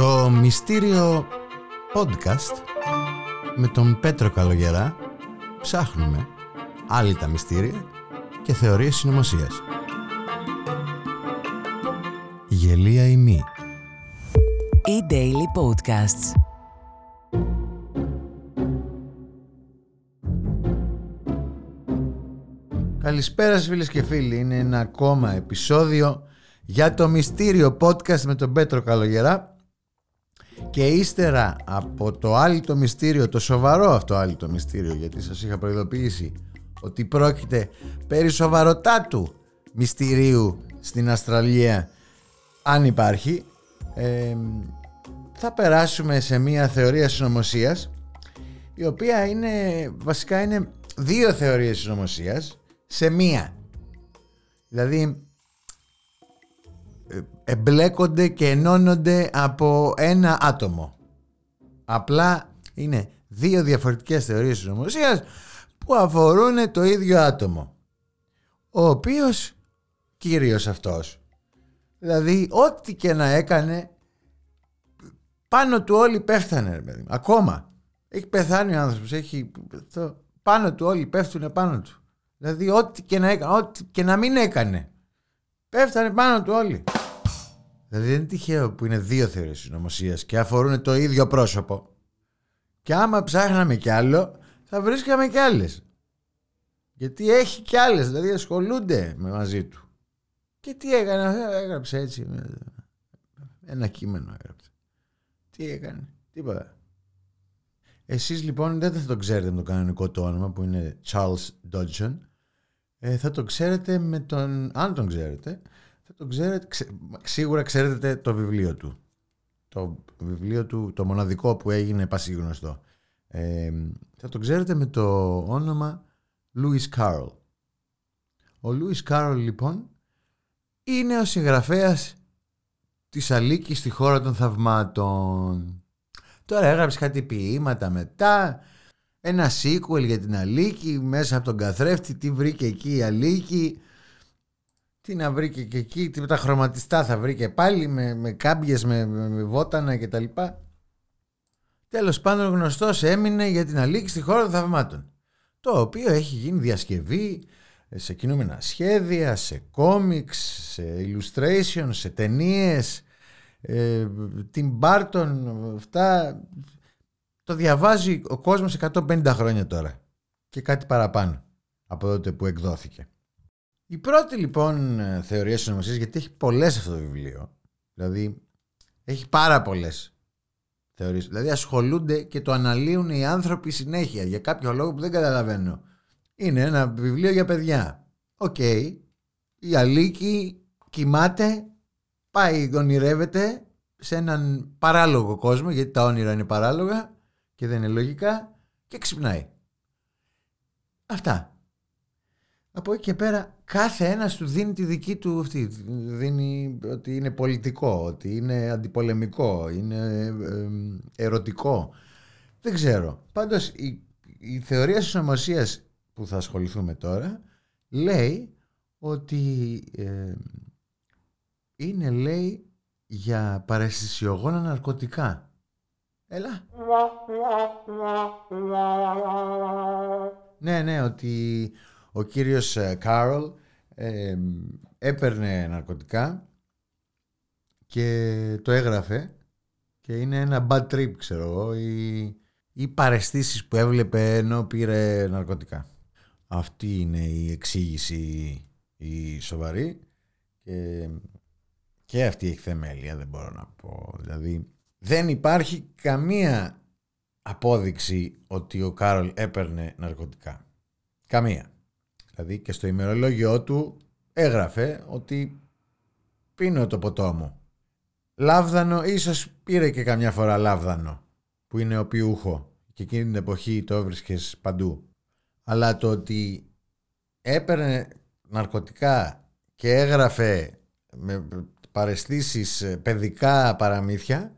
Το μυστήριο podcast με τον Πέτρο Καλογερά ψάχνουμε άλλη τα μυστήρια και θεωρίες συνωμοσίας. Γελία ημί. E-Daily Podcasts. Καλησπέρα σας φίλες και φίλοι. Είναι ένα ακόμα επεισόδιο για το μυστήριο podcast με τον Πέτρο Καλογερά και ύστερα από το άλλο το μυστήριο, το σοβαρό αυτό άλλο το μυστήριο γιατί σας είχα προειδοποιήσει ότι πρόκειται περί σοβαροτάτου μυστηρίου στην Αυστραλία αν υπάρχει ε, θα περάσουμε σε μια θεωρία συνωμοσίας η οποία είναι βασικά είναι δύο θεωρίες συνωμοσίας σε μία. Δηλαδή εμπλέκονται και ενώνονται από ένα άτομο. Απλά είναι δύο διαφορετικές θεωρίες της νομοσίας που αφορούν το ίδιο άτομο. Ο οποίος κύριος αυτός. Δηλαδή ό,τι και να έκανε πάνω του όλοι πέφτανε. Ρε, Ακόμα. Έχει πεθάνει ο άνθρωπος. Έχει, πάνω του όλοι πέφτουν πάνω του. Δηλαδή ό,τι και να έκανε, ό,τι και να μην έκανε. Πέφτανε πάνω του όλοι. Δηλαδή δεν είναι τυχαίο που είναι δύο θεωρίες συνωμοσίας και αφορούν το ίδιο πρόσωπο. Και άμα ψάχναμε κι άλλο, θα βρίσκαμε κι άλλες. Γιατί έχει κι άλλες, δηλαδή ασχολούνται με μαζί του. Και τι έκανε, έγραψε έτσι. Ένα κείμενο έγραψε. Τι έκανε, τίποτα. Εσείς λοιπόν δεν θα το ξέρετε με το κανονικό του όνομα που είναι Charles Dodson. Ε, θα το ξέρετε με τον, αν τον ξέρετε, το ξέρετε, σίγουρα ξέρετε το βιβλίο του. Το βιβλίο του, το μοναδικό που έγινε πασίγνωστο. Ε, θα το ξέρετε με το όνομα Louis Carroll. Ο Louis Carroll λοιπόν είναι ο συγγραφέας της Αλίκης στη χώρα των θαυμάτων. Τώρα έγραψε κάτι ποίηματα μετά, ένα sequel για την Αλίκη, μέσα από τον καθρέφτη, τι βρήκε εκεί η Αλίκη, τι να βρει και εκεί, τι τα χρωματιστά θα βρει και πάλι με, με κάμπιες, με, με, βότανα κτλ. Τέλος πάντων γνωστός έμεινε για την αλήκη στη χώρα των θαυμάτων. Το οποίο έχει γίνει διασκευή σε κινούμενα σχέδια, σε κόμιξ, σε illustration, σε ταινίες. Ε, την Μπάρτον, αυτά το διαβάζει ο κόσμος 150 χρόνια τώρα και κάτι παραπάνω από τότε που εκδόθηκε. Η πρώτη λοιπόν θεωρία συνωμοσία, γιατί έχει πολλές αυτό το βιβλίο, δηλαδή έχει πάρα πολλές θεωρίες. Δηλαδή ασχολούνται και το αναλύουν οι άνθρωποι συνέχεια για κάποιο λόγο που δεν καταλαβαίνω. Είναι ένα βιβλίο για παιδιά. Οκ. Η Αλίκη κοιμάται, πάει, ονειρεύεται σε έναν παράλογο κόσμο, γιατί τα όνειρα είναι παράλογα και δεν είναι λογικά, και ξυπνάει. Αυτά. Από εκεί και πέρα κάθε ένας του δίνει τη δική του αυτή. Δίνει ότι είναι πολιτικό, ότι είναι αντιπολεμικό, είναι ερωτικό. Δεν ξέρω. Πάντως η, η θεωρία της νομοσίας που θα ασχοληθούμε τώρα λέει ότι είναι λέει για παραισθησιογόνα ναρκωτικά. Έλα. ναι, ναι, ότι ο κύριος ε, Κάρολ ε, έπαιρνε ναρκωτικά και το έγραφε και είναι ένα bad trip ξέρω εγώ ή, ή παρεστήσεις που έβλεπε ενώ πήρε ναρκωτικά. Αυτή είναι η εξήγηση η σοβαρή και, και αυτή έχει θεμέλια δεν μπορώ να πω. Δηλαδή δεν υπάρχει καμία απόδειξη ότι ο Κάρολ έπαιρνε ναρκωτικά. Καμία. Δηλαδή και στο ημερολόγιο του έγραφε ότι πίνω το ποτό μου. Λάβδανο, ίσως πήρε και καμιά φορά λάβδανο που είναι ο πιούχο και εκείνη την εποχή το έβρισκες παντού. Αλλά το ότι έπαιρνε ναρκωτικά και έγραφε με παρεστήσεις παιδικά παραμύθια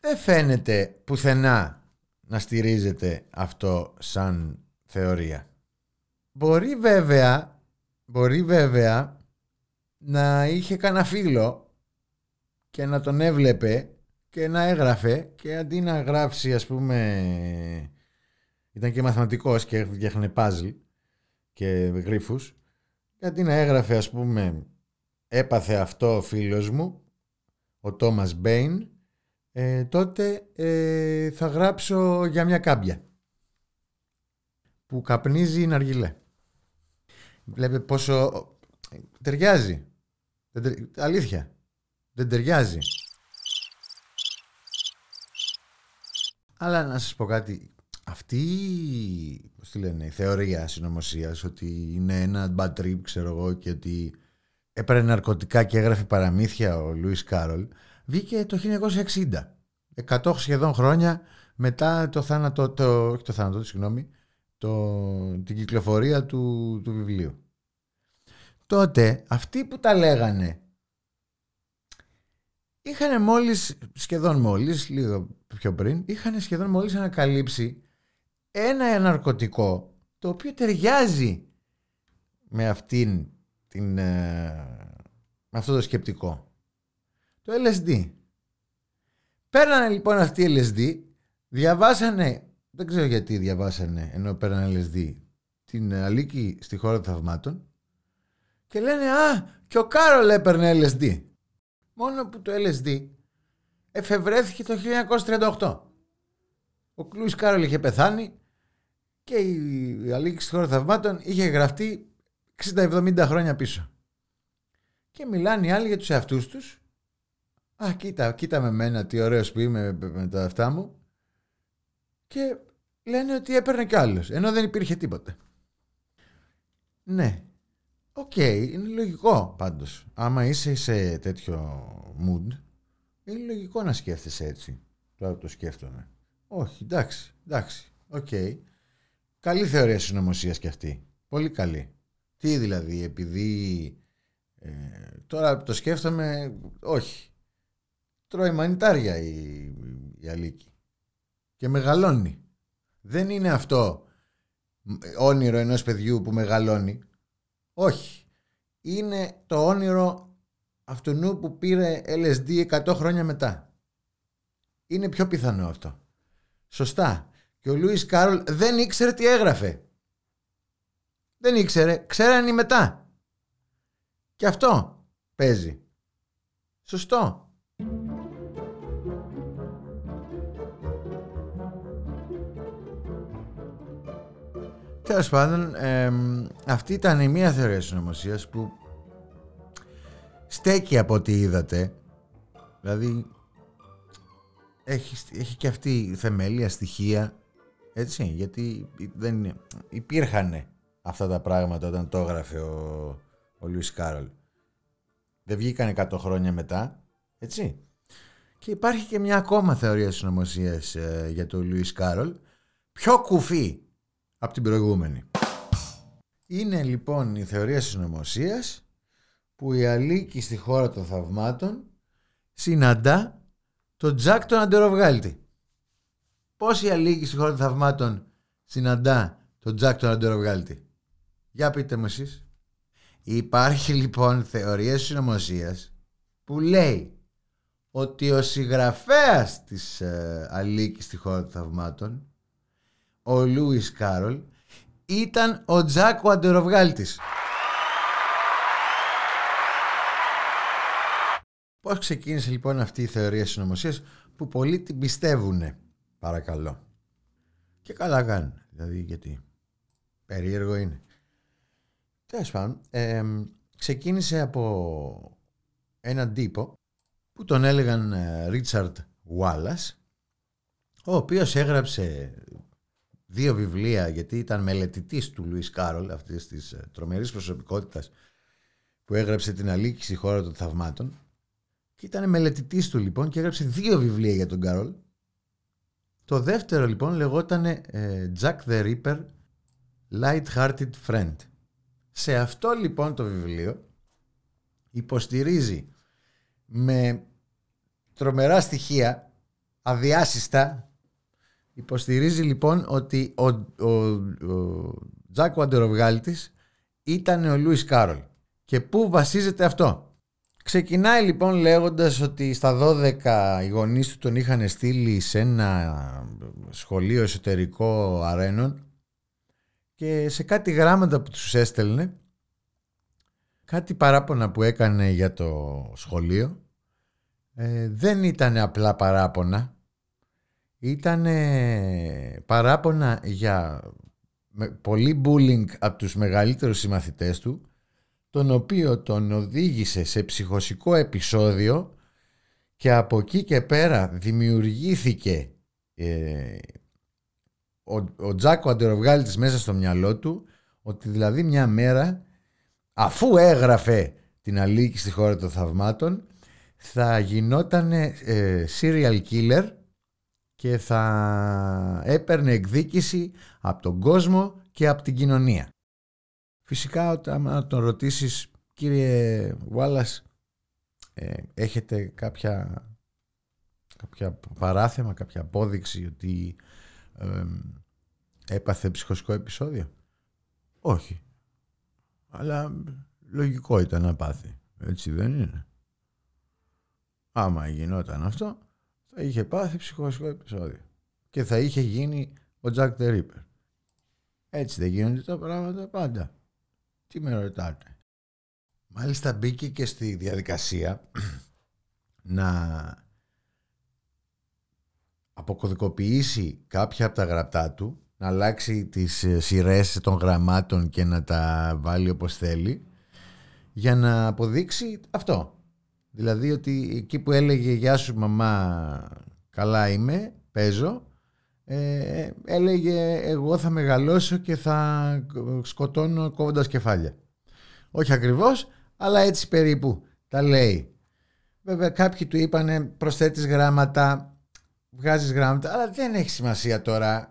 δεν φαίνεται πουθενά να στηρίζεται αυτό σαν θεωρία. Μπορεί βέβαια, μπορεί βέβαια να είχε κανένα φίλο και να τον έβλεπε και να έγραφε και αντί να γράψει ας πούμε ήταν και μαθηματικός και φτιάχνε puzzle και γρίφους και αντί να έγραφε ας πούμε έπαθε αυτό ο φίλος μου ο Τόμας Μπέιν ε, τότε ε, θα γράψω για μια κάμπια που καπνίζει η Ναργιλέ. Βλέπετε πόσο ταιριάζει. Αλήθεια. Δεν ταιριάζει. Αλλά να σας πω κάτι. Αυτή πώς τη λένε, η θεωρία συνωμοσίας ότι είναι ένα bad trip, ξέρω εγώ, και ότι έπαιρνε ναρκωτικά και έγραφε παραμύθια ο Λούις Κάρολ, βγήκε το 1960. 100 σχεδόν χρόνια μετά το θάνατο, το, όχι το θάνατο, συγγνώμη, το, την κυκλοφορία του, του βιβλίου. Τότε αυτοί που τα λέγανε είχαν μόλις, σχεδόν μόλις, λίγο πιο πριν, είχαν σχεδόν μόλις ανακαλύψει ένα ναρκωτικό το οποίο ταιριάζει με αυτήν την, ε, με αυτό το σκεπτικό. Το LSD. Παίρνανε λοιπόν αυτοί οι LSD, διαβάσανε δεν ξέρω γιατί διαβάσανε ενώ παίρναν LSD την Αλίκη στη χώρα των θαυμάτων και λένε «Α, και ο Κάρολ έπαιρνε LSD». Μόνο που το LSD εφευρέθηκε το 1938. Ο Λούις Κάρολ είχε πεθάνει και η Αλίκη στη χώρα των θαυμάτων είχε γραφτεί 60-70 χρόνια πίσω. Και μιλάνε οι άλλοι για τους εαυτούς τους. Α, κοίτα, κοίτα με μένα τι ωραίος που είμαι με τα αυτά μου. Και λένε ότι έπαιρνε κι άλλος, ενώ δεν υπήρχε τίποτα. Ναι. Οκ, είναι λογικό πάντως. Άμα είσαι σε τέτοιο mood, είναι λογικό να σκέφτεσαι έτσι. Τώρα το σκέφτομαι. Όχι, εντάξει, εντάξει, οκ. Καλή θεωρία συνωμοσίας κι αυτή. Πολύ καλή. Τι δηλαδή, επειδή ε, τώρα το σκέφτομαι, όχι. Τρώει μανιτάρια η, η Αλίκη. Και μεγαλώνει. Δεν είναι αυτό όνειρο ενός παιδιού που μεγαλώνει. Όχι. Είναι το όνειρο αυτού που πήρε LSD 100 χρόνια μετά. Είναι πιο πιθανό αυτό. Σωστά. Και ο Λούις Κάρολ δεν ήξερε τι έγραφε. Δεν ήξερε. Ξέρανε μετά. Και αυτό παίζει. Σωστό. Τέλος πάντων, αυτή ήταν η μία θεωρία συνωμοσία που στέκει από ό,τι είδατε. Δηλαδή, έχει, έχει και αυτή θεμέλια στοιχεία. Έτσι, γιατί δεν υπήρχαν αυτά τα πράγματα όταν το έγραφε ο, ο Λουίς Κάρολ. Δεν βγήκαν 100 χρόνια μετά, έτσι. Και υπάρχει και μια ακόμα θεωρία συνωμοσία ε, για τον Λουίς Κάρολ, πιο κουφή από την προηγούμενη. Είναι λοιπόν η θεωρία συνωμοσία που η Αλίκη στη χώρα των θαυμάτων συναντά τον Τζακ τον Αντεροβγάλτη. Πώς η Αλίκη στη χώρα των θαυμάτων συναντά τον Τζακ τον Αντεροβγάλτη; Για πείτε μου εσείς. Υπάρχει λοιπόν θεωρία συνωμοσία που λέει ότι ο συγγραφέας της ε, Αλίκης στη χώρα των θαυμάτων ο Λούις Κάρολ ήταν ο Τζάκο Αντεροβγάλτης. Πώς ξεκίνησε λοιπόν αυτή η θεωρία συνωμοσίας που πολλοί την πιστεύουν, παρακαλώ; Και καλά κάνουν, δηλαδή γιατί περίεργο είναι. Τέλος πάντων, ξεκίνησε από έναν τύπο που τον έλεγαν Ρίτσαρντ Γουάλας ο οποίος έγραψε δύο βιβλία γιατί ήταν μελετητής του Λουίς Κάρολ αυτής της ε, τρομερής προσωπικότητας που έγραψε την Αλίκη στη χώρα των θαυμάτων. Και ήταν μελετητής του λοιπόν και έγραψε δύο βιβλία για τον Κάρολ. Το δεύτερο λοιπόν λεγόταν ε, Jack the Ripper Light-Hearted Friend. Σε αυτό λοιπόν το βιβλίο υποστηρίζει με τρομερά στοιχεία αδιάσυστα Υποστηρίζει λοιπόν ότι ο, ο, ο Τζάκο Αντεροβγάλτης ήταν ο Λούις Κάρολ. Και πού βασίζεται αυτό; Ξεκινάει λοιπόν λέγοντας ότι στα 12 οι γονείς του τον είχαν στείλει σε ένα σχολείο εσωτερικό αρένων και σε κάτι γράμματα που τους έστελνε κάτι παράπονα που έκανε για το σχολείο ε, δεν ήταν απλά παράπονα ήταν παράπονα για πολύ bullying από τους μεγαλύτερους συμμαθητές του τον οποίο τον οδήγησε σε ψυχοσικό επεισόδιο και από εκεί και πέρα δημιουργήθηκε ε, ο, ο Τζάκο Αντεροβγάλητης μέσα στο μυαλό του ότι δηλαδή μια μέρα αφού έγραφε την αλήκη στη χώρα των θαυμάτων θα γινόταν ε, serial killer και θα έπαιρνε εκδίκηση από τον κόσμο και από την κοινωνία. Φυσικά όταν τον ρωτήσεις κύριε Βάλλας ε, έχετε κάποια, κάποια παράθεμα, κάποια απόδειξη ότι έπαθε ψυχοσικό επεισόδιο; Όχι. Αλλά λογικό ήταν να πάθει. Έτσι δεν είναι. Άμα γινόταν αυτό θα είχε πάθει ψυχοσικό επεισόδιο. Και θα είχε γίνει ο Τζακ Τερίπερ. Έτσι δεν γίνονται τα πράγματα πάντα. Τι με ρωτάτε. Μάλιστα μπήκε και στη διαδικασία να αποκωδικοποιήσει κάποια από τα γραπτά του, να αλλάξει τις ε, σειρές των γραμμάτων και να τα βάλει όπως θέλει, για να αποδείξει αυτό. Δηλαδή ότι εκεί που έλεγε «Γεια σου μαμά, καλά είμαι, παίζω», ε, έλεγε εγώ θα μεγαλώσω και θα σκοτώνω κόβοντας κεφάλια. Όχι ακριβώς, αλλά έτσι περίπου τα λέει. Βέβαια κάποιοι του είπανε προσθέτεις γράμματα, βγάζεις γράμματα, αλλά δεν έχει σημασία τώρα.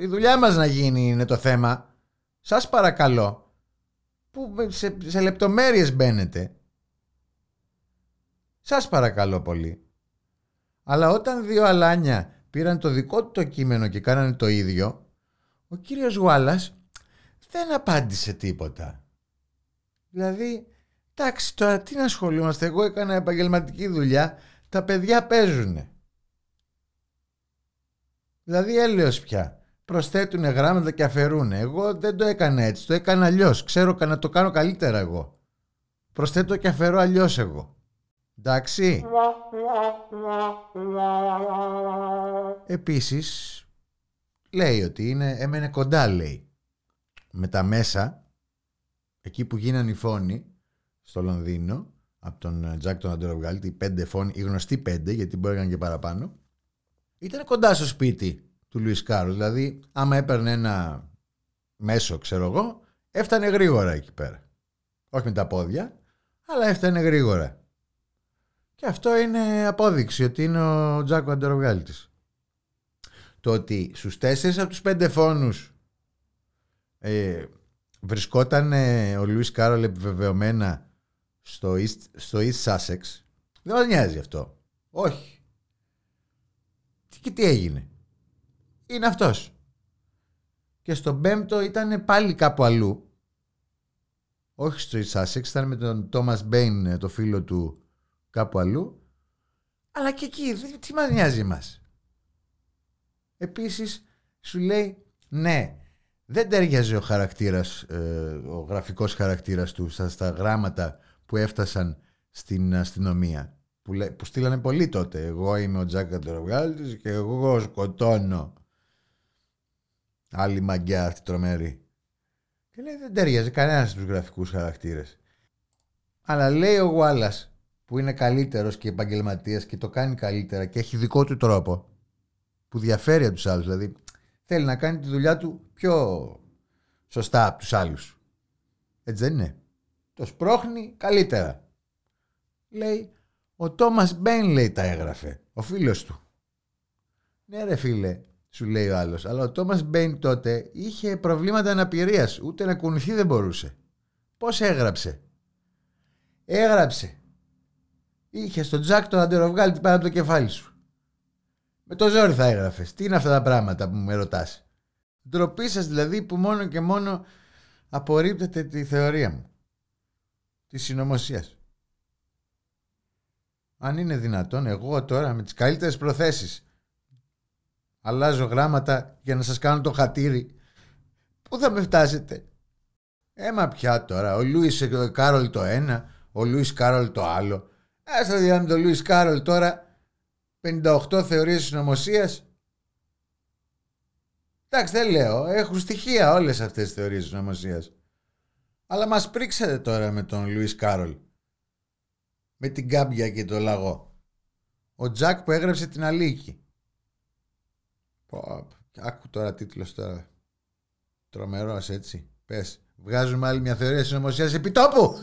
Η δουλειά μας να γίνει είναι το θέμα. Σας παρακαλώ, που σε, σε λεπτομέρειες μπαίνετε. Σας παρακαλώ πολύ. Αλλά όταν δύο αλάνια πήραν το δικό του το κείμενο και κάνανε το ίδιο, ο κύριος Γουάλλας δεν απάντησε τίποτα. Δηλαδή, εντάξει τώρα τι να ασχολούμαστε, εγώ έκανα επαγγελματική δουλειά, τα παιδιά παίζουνε. Δηλαδή έλεος πια. Προσθέτουν γράμματα και αφαιρούν. Εγώ δεν το έκανα έτσι, το έκανα αλλιώς. Ξέρω να το κάνω καλύτερα εγώ. Προσθέτω και αφαιρώ αλλιώς εγώ. Εντάξει. Επίσης λέει ότι είναι, έμενε κοντά λέει με τα μέσα εκεί που γίνανε οι φόνοι στο Λονδίνο από τον Τζακ τον Αντροβγάλτη, οι πέντε φόνοι, οι γνωστοί πέντε γιατί μπορεί να και παραπάνω. Ήταν κοντά στο σπίτι του Λουίς Κάρους δηλαδή άμα έπαιρνε ένα μέσο ξέρω εγώ έφτανε γρήγορα εκεί πέρα. Όχι με τα πόδια αλλά έφτανε γρήγορα και αυτό είναι απόδειξη ότι είναι ο Τζάκο Αντεροβγάλτης. Το ότι στους τέσσερις από τους πέντε φόνους ε, βρισκόταν ε, ο Λουίς Κάρολ επιβεβαιωμένα στο East, στο East Sussex δεν μας νοιάζει αυτό. Όχι. Και τι έγινε. Είναι αυτός. Και στον πέμπτο ήταν πάλι κάπου αλλού. Όχι στο East Sussex, ήταν με τον Τόμας Μπέιν, το φίλο του κάπου αλλού. Αλλά και εκεί, τι μας νοιάζει μας. Επίσης, σου λέει, ναι, δεν τέριαζε ο χαρακτήρας, ε, ο γραφικός χαρακτήρας του στα, στα γράμματα που έφτασαν στην αστυνομία. Που, που στείλανε πολύ τότε. Εγώ είμαι ο Τζάκα Τεροβγάλτης και εγώ σκοτώνω. Άλλη μαγκιά αυτή τρομερή. Και λέει δεν ταιριάζει κανένας στους γραφικούς χαρακτήρες. Αλλά λέει ο Γουάλλας που είναι καλύτερος και επαγγελματίας και το κάνει καλύτερα και έχει δικό του τρόπο που διαφέρει από τους άλλους. Δηλαδή θέλει να κάνει τη δουλειά του πιο σωστά από τους άλλους. Έτσι δεν είναι. Το σπρώχνει καλύτερα. Λέει, ο Τόμας Μπέιν λέει τα έγραφε, ο φίλος του. Ναι ρε φίλε, σου λέει ο άλλος, αλλά ο Τόμας Μπέιν τότε είχε προβλήματα αναπηρίας, ούτε να κουνηθεί δεν μπορούσε. Πώς έγραψε. Έγραψε Είχες τον Τζακ τον αντεροβγάλτη πάνω από το κεφάλι σου. Με το ζόρι θα έγραφες. Τι είναι αυτά τα πράγματα που με ρωτάς; Ντροπή σας δηλαδή που μόνο και μόνο απορρίπτετε τη θεωρία μου. Τη συνωμοσία. Αν είναι δυνατόν, εγώ τώρα με τις καλύτερες προθέσεις αλλάζω γράμματα για να σας κάνω το χατήρι. Πού θα με φτάσετε; Ε μα πια τώρα. Ο Λούις Κάρολ το ένα, ο Λούις Κάρολ το άλλο. Άσ' το με τον Λούις Κάρολ τώρα 58 θεωρίες συνωμοσίας. Εντάξει δεν λέω, έχουν στοιχεία όλες αυτές τις θεωρίες συνωμοσίας. Αλλά μας πρίξατε τώρα με τον Λούις Κάρολ. Με την κάμπια και το λαγό. Ο Τζακ που έγραψε την Αλίκη. Πω, άκου τώρα τίτλος τώρα. Τρομερός έτσι. Πες, βγάζουμε άλλη μια θεωρία συνωμοσίας επιτόπου.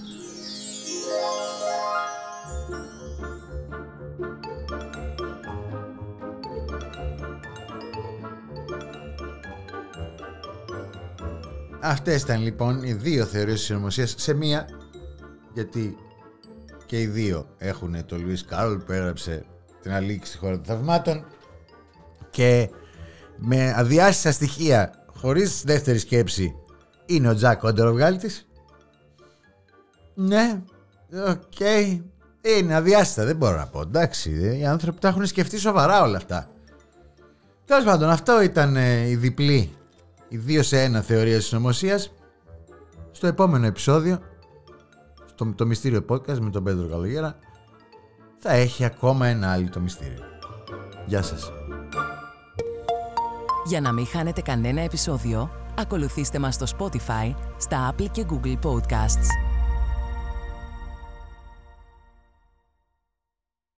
Αυτές ήταν λοιπόν οι δύο θεωρίες συνωμοσίας σε μία γιατί και οι δύο έχουν το Λουίς Κάρολ που έγραψε την Αλίκη στη χώρα των θαυμάτων και με αδιάσειστα στοιχεία χωρίς δεύτερη σκέψη είναι ο Τζακ ο αντροβγάλτης ναι okay. είναι αδιάσειστα δεν μπορώ να πω εντάξει οι άνθρωποι τα έχουν σκεφτεί σοβαρά όλα αυτά Τέλος πάντων αυτό ήταν ε, η διπλή η δύο σε ένα θεωρία συνωμοσία. Στο επόμενο επεισόδιο, στο το μυστήριο podcast με τον Πέντρο Καλογέρα, θα έχει ακόμα ένα άλλο το μυστήριο. Γεια σας. Για να μην χάνετε κανένα επεισόδιο, ακολουθήστε μας στο Spotify, στα Apple και Google Podcasts.